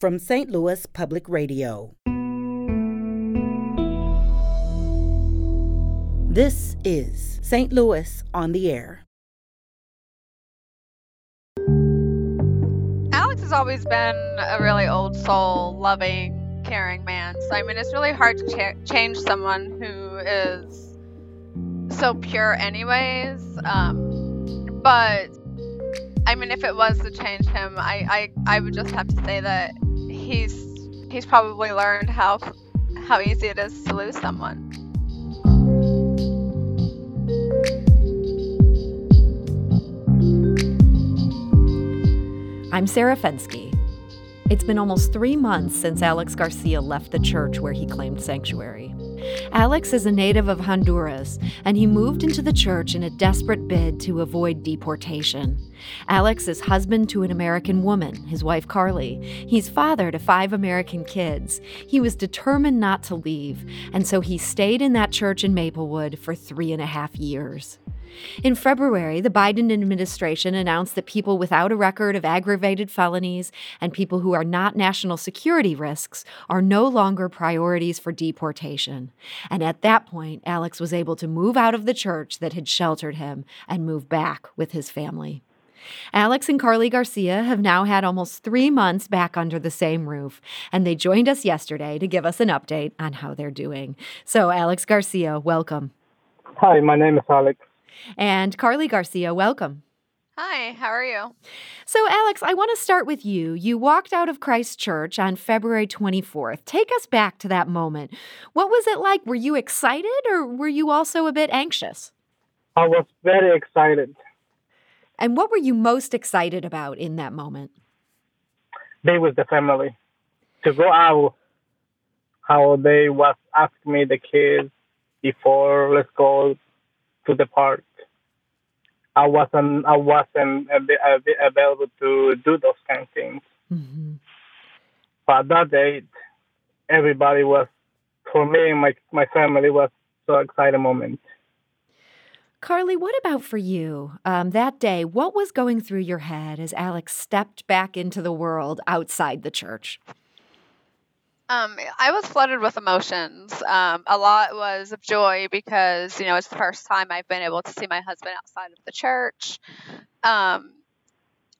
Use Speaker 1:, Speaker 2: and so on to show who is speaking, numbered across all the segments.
Speaker 1: from St. Louis Public Radio. This is St. Louis on the Air.
Speaker 2: Alex has always been a really old soul, loving, caring man. So, I mean, it's really hard to cha- change someone who is so pure, anyways. Um, but I mean, if it was to change him, I, I, I would just have to say that he's he's probably learned how how easy it is to lose someone.
Speaker 3: I'm Sarah Fenske. It's been almost three months since Alex Garcia left the church where he claimed sanctuary. Alex is a native of Honduras, and he moved into the church in a desperate bid to avoid deportation. Alex is husband to an American woman, his wife Carly. He's father to five American kids. He was determined not to leave, and so he stayed in that church in Maplewood for three and a half years. In February, the Biden administration announced that people without a record of aggravated felonies and people who are not national security risks are no longer priorities for deportation. And at that point, Alex was able to move out of the church that had sheltered him and move back with his family. Alex and Carly Garcia have now had almost three months back under the same roof, and they joined us yesterday to give us an update on how they're doing. So, Alex Garcia, welcome.
Speaker 4: Hi, my name is Alex.
Speaker 3: And Carly Garcia, welcome.
Speaker 2: Hi, how are you?
Speaker 3: So, Alex, I want to start with you. You walked out of Christ Church on February 24th. Take us back to that moment. What was it like? Were you excited or were you also a bit anxious?
Speaker 4: I was very excited.
Speaker 3: And what were you most excited about in that moment?
Speaker 4: Be with the family. To go out, how they was asking me the kids before let's go to the park. I wasn't I wasn't available to do those kind of things. Mm-hmm. But that day, everybody was for me and my my family was so exciting moment.
Speaker 3: Carly, what about for you? Um, that day, what was going through your head as Alex stepped back into the world outside the church?
Speaker 2: Um, I was flooded with emotions. Um, a lot was of joy because you know it's the first time I've been able to see my husband outside of the church, um,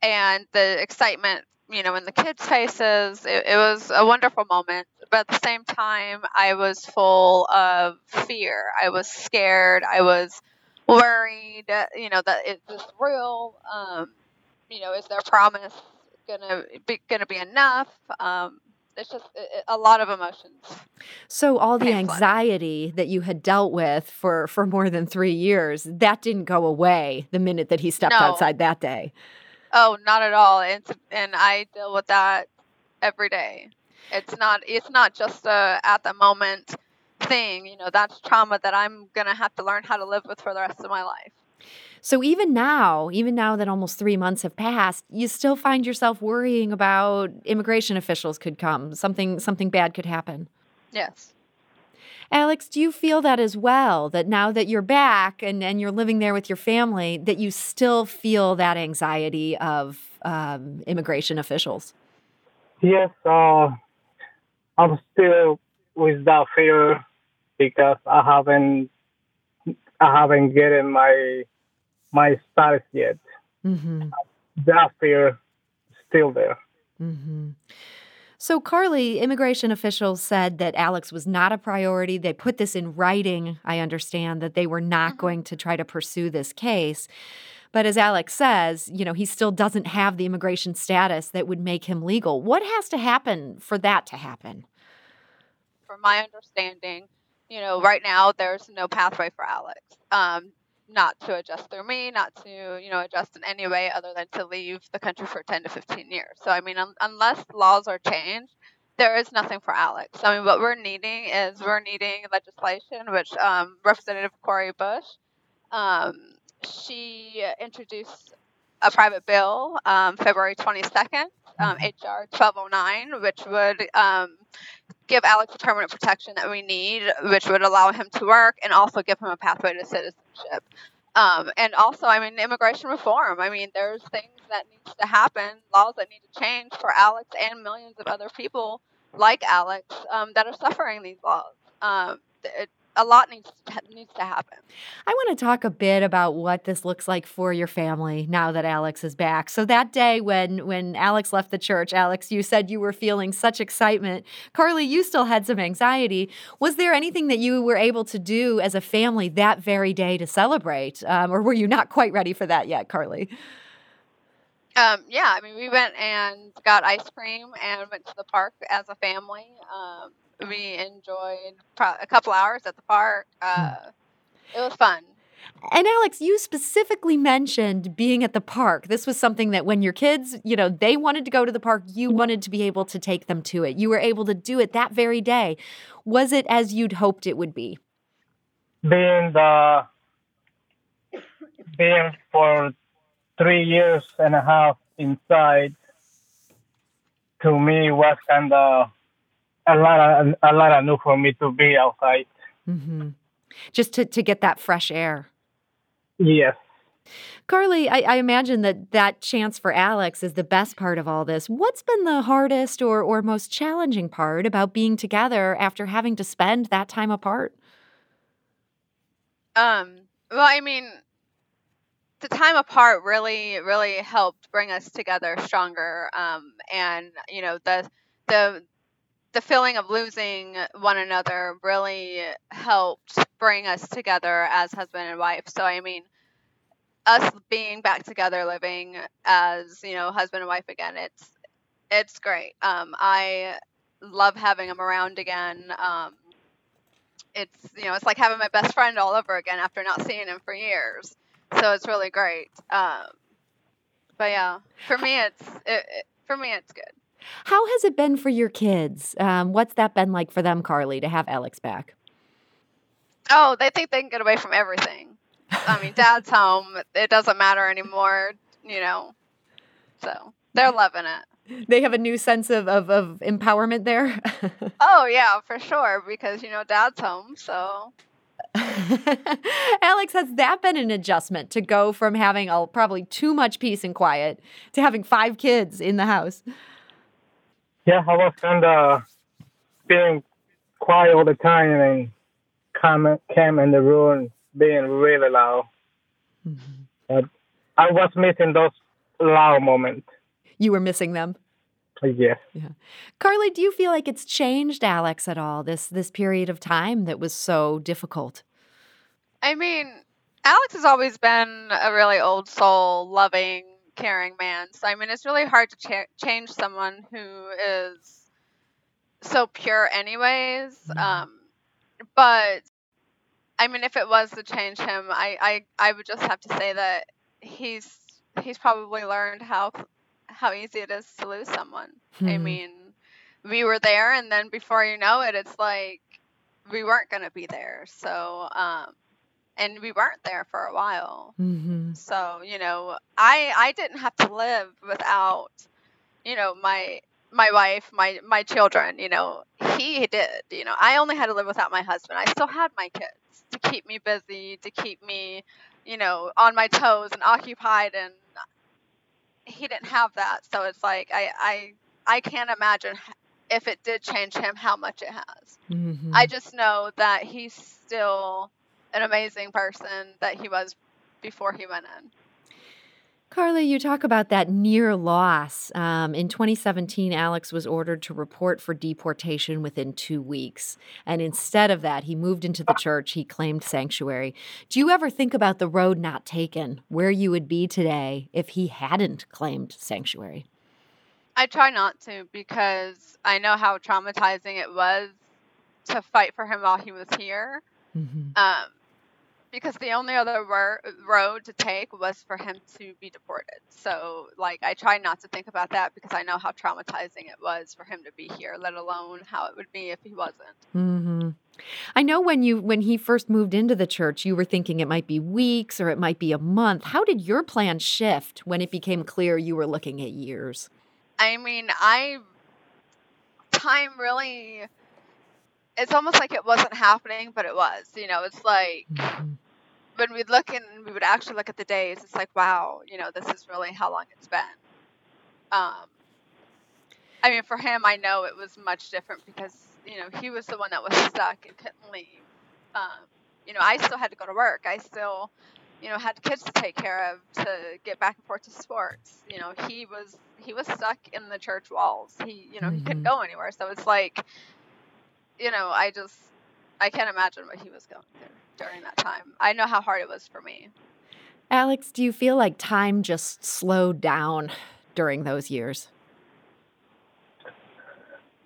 Speaker 2: and the excitement, you know, in the kids' faces. It, it was a wonderful moment, but at the same time, I was full of fear. I was scared. I was worried. You know that it's just real. Um, you know, is their promise gonna be gonna be enough? Um, it's just a lot of emotions.
Speaker 3: So all the anxiety that you had dealt with for for more than 3 years, that didn't go away the minute that he stepped
Speaker 2: no.
Speaker 3: outside that day.
Speaker 2: Oh, not at all. And and I deal with that every day. It's not it's not just a at the moment thing, you know, that's trauma that I'm going to have to learn how to live with for the rest of my life.
Speaker 3: So even now, even now that almost three months have passed, you still find yourself worrying about immigration officials could come, something something bad could happen.
Speaker 2: Yes.
Speaker 3: Alex, do you feel that as well? That now that you're back and, and you're living there with your family, that you still feel that anxiety of um, immigration officials?
Speaker 4: Yes, uh, I'm still with that fear because I haven't I haven't gotten my my status yet. Mm-hmm. That fear still there. Mm-hmm.
Speaker 3: So, Carly, immigration officials said that Alex was not a priority. They put this in writing, I understand, that they were not mm-hmm. going to try to pursue this case. But as Alex says, you know, he still doesn't have the immigration status that would make him legal. What has to happen for that to happen?
Speaker 2: From my understanding, you know, right now there's no pathway for Alex. Um, not to adjust through me, not to, you know, adjust in any way other than to leave the country for 10 to 15 years. So, I mean, un- unless laws are changed, there is nothing for Alex. I mean, what we're needing is we're needing legislation, which um, Representative Cori Bush, um, she introduced a private bill um, February 22nd, um, HR 1209, which would um, give Alex the permanent protection that we need, which would allow him to work and also give him a pathway to citizenship. Um, and also, I mean, immigration reform. I mean, there's things that needs to happen, laws that need to change for Alex and millions of other people like Alex um, that are suffering these laws. Um, it, a lot needs to, needs to happen.
Speaker 3: I want to talk a bit about what this looks like for your family now that Alex is back. So that day when when Alex left the church, Alex, you said you were feeling such excitement. Carly, you still had some anxiety. Was there anything that you were able to do as a family that very day to celebrate, um, or were you not quite ready for that yet, Carly?
Speaker 2: Um, yeah, I mean, we went and got ice cream and went to the park as a family. Um, we enjoyed pro- a couple hours at the park. Uh, it was fun.
Speaker 3: And Alex, you specifically mentioned being at the park. This was something that when your kids, you know, they wanted to go to the park, you wanted to be able to take them to it. You were able to do it that very day. Was it as you'd hoped it would be?
Speaker 4: Being the being for three years and a half inside, to me was kind of a lot of a lot of new for me to be outside.
Speaker 3: Mm-hmm. Just to to get that fresh air.
Speaker 4: Yes.
Speaker 3: Carly, I, I, imagine that that chance for Alex is the best part of all this. What's been the hardest or, or most challenging part about being together after having to spend that time apart?
Speaker 2: Um, well, I mean, the time apart really, really helped bring us together stronger. Um, and you know, the the the feeling of losing one another really helped bring us together as husband and wife. So I mean, us being back together, living as you know husband and wife again, it's it's great. Um, I love having him around again. Um, it's you know it's like having my best friend all over again after not seeing him for years. So it's really great. Um, but yeah, for me it's it, it, for me it's good.
Speaker 3: How has it been for your kids? Um, what's that been like for them, Carly, to have Alex back?
Speaker 2: Oh, they think they can get away from everything. I mean, dad's home. It doesn't matter anymore, you know. So they're loving it.
Speaker 3: They have a new sense of, of, of empowerment there.
Speaker 2: oh, yeah, for sure. Because, you know, dad's home. So
Speaker 3: Alex, has that been an adjustment to go from having a, probably too much peace and quiet to having five kids in the house?
Speaker 4: Yeah, I was kind of being quiet all the time and come came in the room being really loud. Mm-hmm. But I was missing those loud moments.
Speaker 3: You were missing them.
Speaker 4: Yes.
Speaker 3: Yeah. Carly, do you feel like it's changed Alex at all this this period of time that was so difficult?
Speaker 2: I mean, Alex has always been a really old soul, loving, caring man. So I mean, it's really hard to cha- change someone who is so pure, anyways. Mm-hmm. Um, but I mean, if it was to change him, I, I I would just have to say that he's he's probably learned how how easy it is to lose someone. Hmm. I mean, we were there, and then before you know it, it's like we weren't gonna be there. So um, and we weren't there for a while. Mm-hmm. So you know, I I didn't have to live without you know my my wife, my my children. You know, he did. You know, I only had to live without my husband. I still had my kids to keep me busy, to keep me, you know, on my toes and occupied. And he didn't have that. So it's like I I I can't imagine if it did change him how much it has. Mm-hmm. I just know that he's still an amazing person that he was before he went in.
Speaker 3: Carly, you talk about that near loss. Um, in 2017, Alex was ordered to report for deportation within two weeks. And instead of that, he moved into the church. He claimed sanctuary. Do you ever think about the road not taken, where you would be today if he hadn't claimed sanctuary?
Speaker 2: I try not to because I know how traumatizing it was to fight for him while he was here. Mm-hmm. Um, because the only other road to take was for him to be deported. So, like, I try not to think about that because I know how traumatizing it was for him to be here, let alone how it would be if he wasn't.
Speaker 3: Mm-hmm. I know when you when he first moved into the church, you were thinking it might be weeks or it might be a month. How did your plan shift when it became clear you were looking at years?
Speaker 2: I mean, I time really it's almost like it wasn't happening, but it was. You know, it's like mm-hmm when we'd look and we would actually look at the days, it's like, wow, you know, this is really how long it's been. Um, I mean, for him, I know it was much different because you know he was the one that was stuck and couldn't leave. Um, you know, I still had to go to work. I still, you know, had kids to take care of to get back and forth to sports. You know, he was he was stuck in the church walls. He, you know, mm-hmm. he couldn't mm-hmm. go anywhere. So it's like, you know, I just I can't imagine what he was going through during that time. I know how hard it was for me.
Speaker 3: Alex, do you feel like time just slowed down during those years?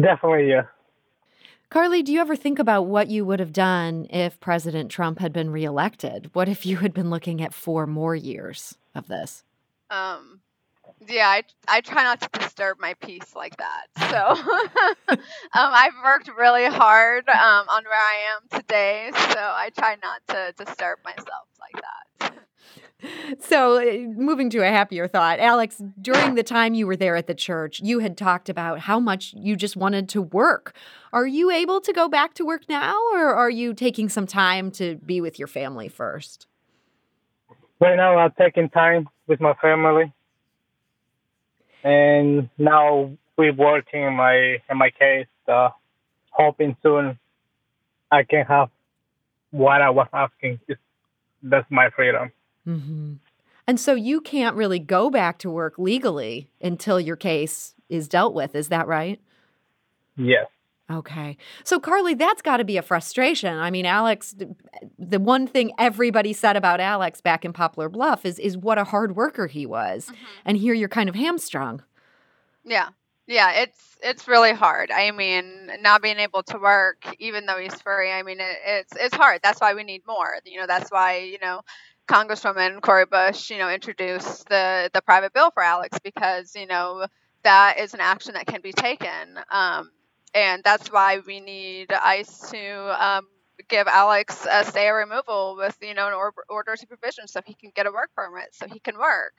Speaker 4: Definitely, yeah.
Speaker 3: Carly, do you ever think about what you would have done if President Trump had been reelected? What if you had been looking at four more years of this?
Speaker 2: Um, yeah, I, I try not to disturb my peace like that. So um, I've worked really hard um, on where I am today. So I try not to disturb myself like that.
Speaker 3: So, uh, moving to a happier thought, Alex, during the time you were there at the church, you had talked about how much you just wanted to work. Are you able to go back to work now, or are you taking some time to be with your family first?
Speaker 4: Right now, I'm taking time with my family, and now we're working in my in my case. Uh, hoping soon I can have what I was asking. that's my freedom.
Speaker 3: Mm-hmm. And so you can't really go back to work legally until your case is dealt with. Is that right?
Speaker 4: Yes.
Speaker 3: Okay. So, Carly, that's got to be a frustration. I mean, Alex, the one thing everybody said about Alex back in Poplar Bluff is, is what a hard worker he was. Mm-hmm. And here you're kind of hamstrung.
Speaker 2: Yeah. Yeah, it's it's really hard. I mean, not being able to work, even though he's free. I mean, it, it's it's hard. That's why we need more. You know, that's why you know Congresswoman Cori Bush, you know, introduced the the private bill for Alex because you know that is an action that can be taken, um, and that's why we need ICE to um, give Alex a stay or removal with you know an or- order supervision so he can get a work permit so he can work.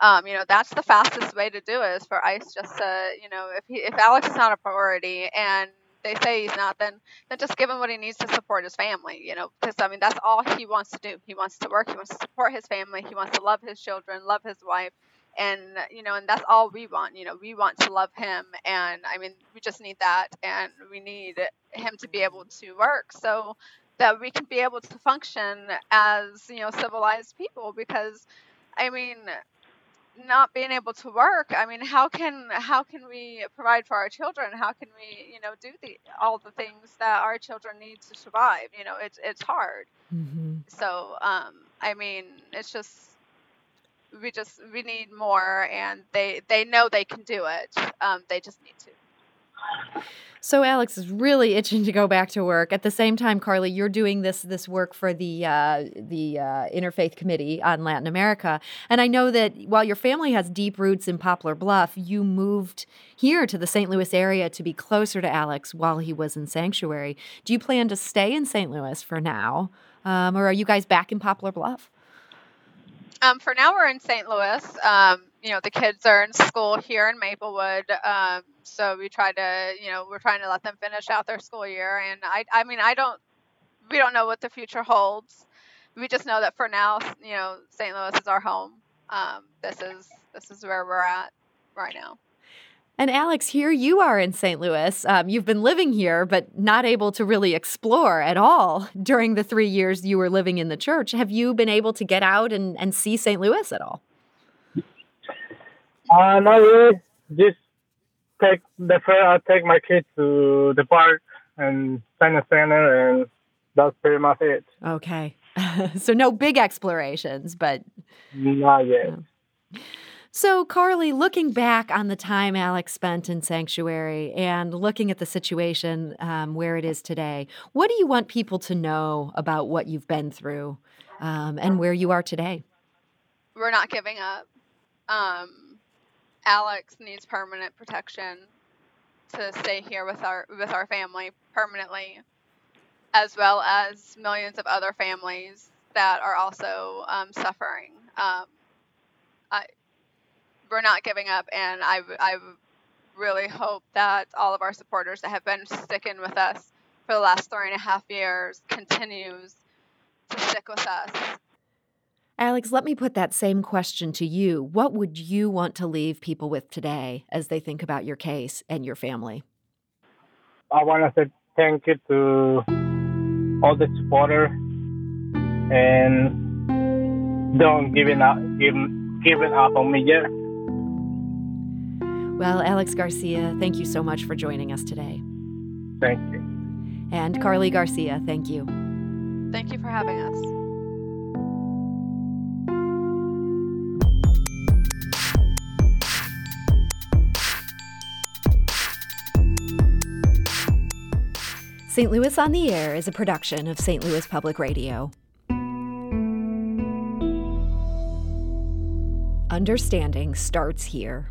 Speaker 2: Um, you know that's the fastest way to do it is for ICE just to you know if he, if Alex is not a priority and they say he's not, then then just give him what he needs to support his family. You know, because I mean that's all he wants to do. He wants to work. He wants to support his family. He wants to love his children, love his wife, and you know, and that's all we want. You know, we want to love him, and I mean, we just need that, and we need him to be able to work so that we can be able to function as you know civilized people. Because, I mean, not being able to work i mean how can how can we provide for our children how can we you know do the all the things that our children need to survive you know it's it's hard mm-hmm. so um i mean it's just we just we need more and they they know they can do it um they just need to
Speaker 3: so Alex is really itching to go back to work. At the same time, Carly, you're doing this this work for the uh, the uh, Interfaith Committee on Latin America, and I know that while your family has deep roots in Poplar Bluff, you moved here to the St. Louis area to be closer to Alex while he was in sanctuary. Do you plan to stay in St. Louis for now, um, or are you guys back in Poplar Bluff?
Speaker 2: Um, for now, we're in St. Louis. Um, you know, the kids are in school here in Maplewood, um, so we try to, you know, we're trying to let them finish out their school year. And I, I mean, I don't, we don't know what the future holds. We just know that for now, you know, St. Louis is our home. Um, this is this is where we're at right now.
Speaker 3: And Alex, here you are in St. Louis. Um, you've been living here, but not able to really explore at all during the three years you were living in the church. Have you been able to get out and, and see St. Louis at all?
Speaker 4: Uh, not really. Just take the I take my kids to the park and Science Center, and that's pretty much it.
Speaker 3: Okay. so no big explorations, but
Speaker 4: not yet.
Speaker 3: So, Carly, looking back on the time Alex spent in sanctuary and looking at the situation um, where it is today, what do you want people to know about what you've been through um, and where you are today?
Speaker 2: We're not giving up. Um, Alex needs permanent protection to stay here with our with our family permanently, as well as millions of other families that are also um, suffering. I, we're not giving up, and I, I really hope that all of our supporters that have been sticking with us for the last three and a half years continues to stick with us
Speaker 3: Alex, let me put that same question to you. What would you want to leave people with today as they think about your case and your family?
Speaker 4: I want to say thank you to all the supporters and don't giving up give, giving up on me yet.
Speaker 3: Well, Alex Garcia, thank you so much for joining us today.
Speaker 4: Thank you.
Speaker 3: And Carly Garcia, thank you.
Speaker 2: Thank you for having us.
Speaker 3: St. Louis on the Air is a production of St. Louis Public Radio. Understanding starts here.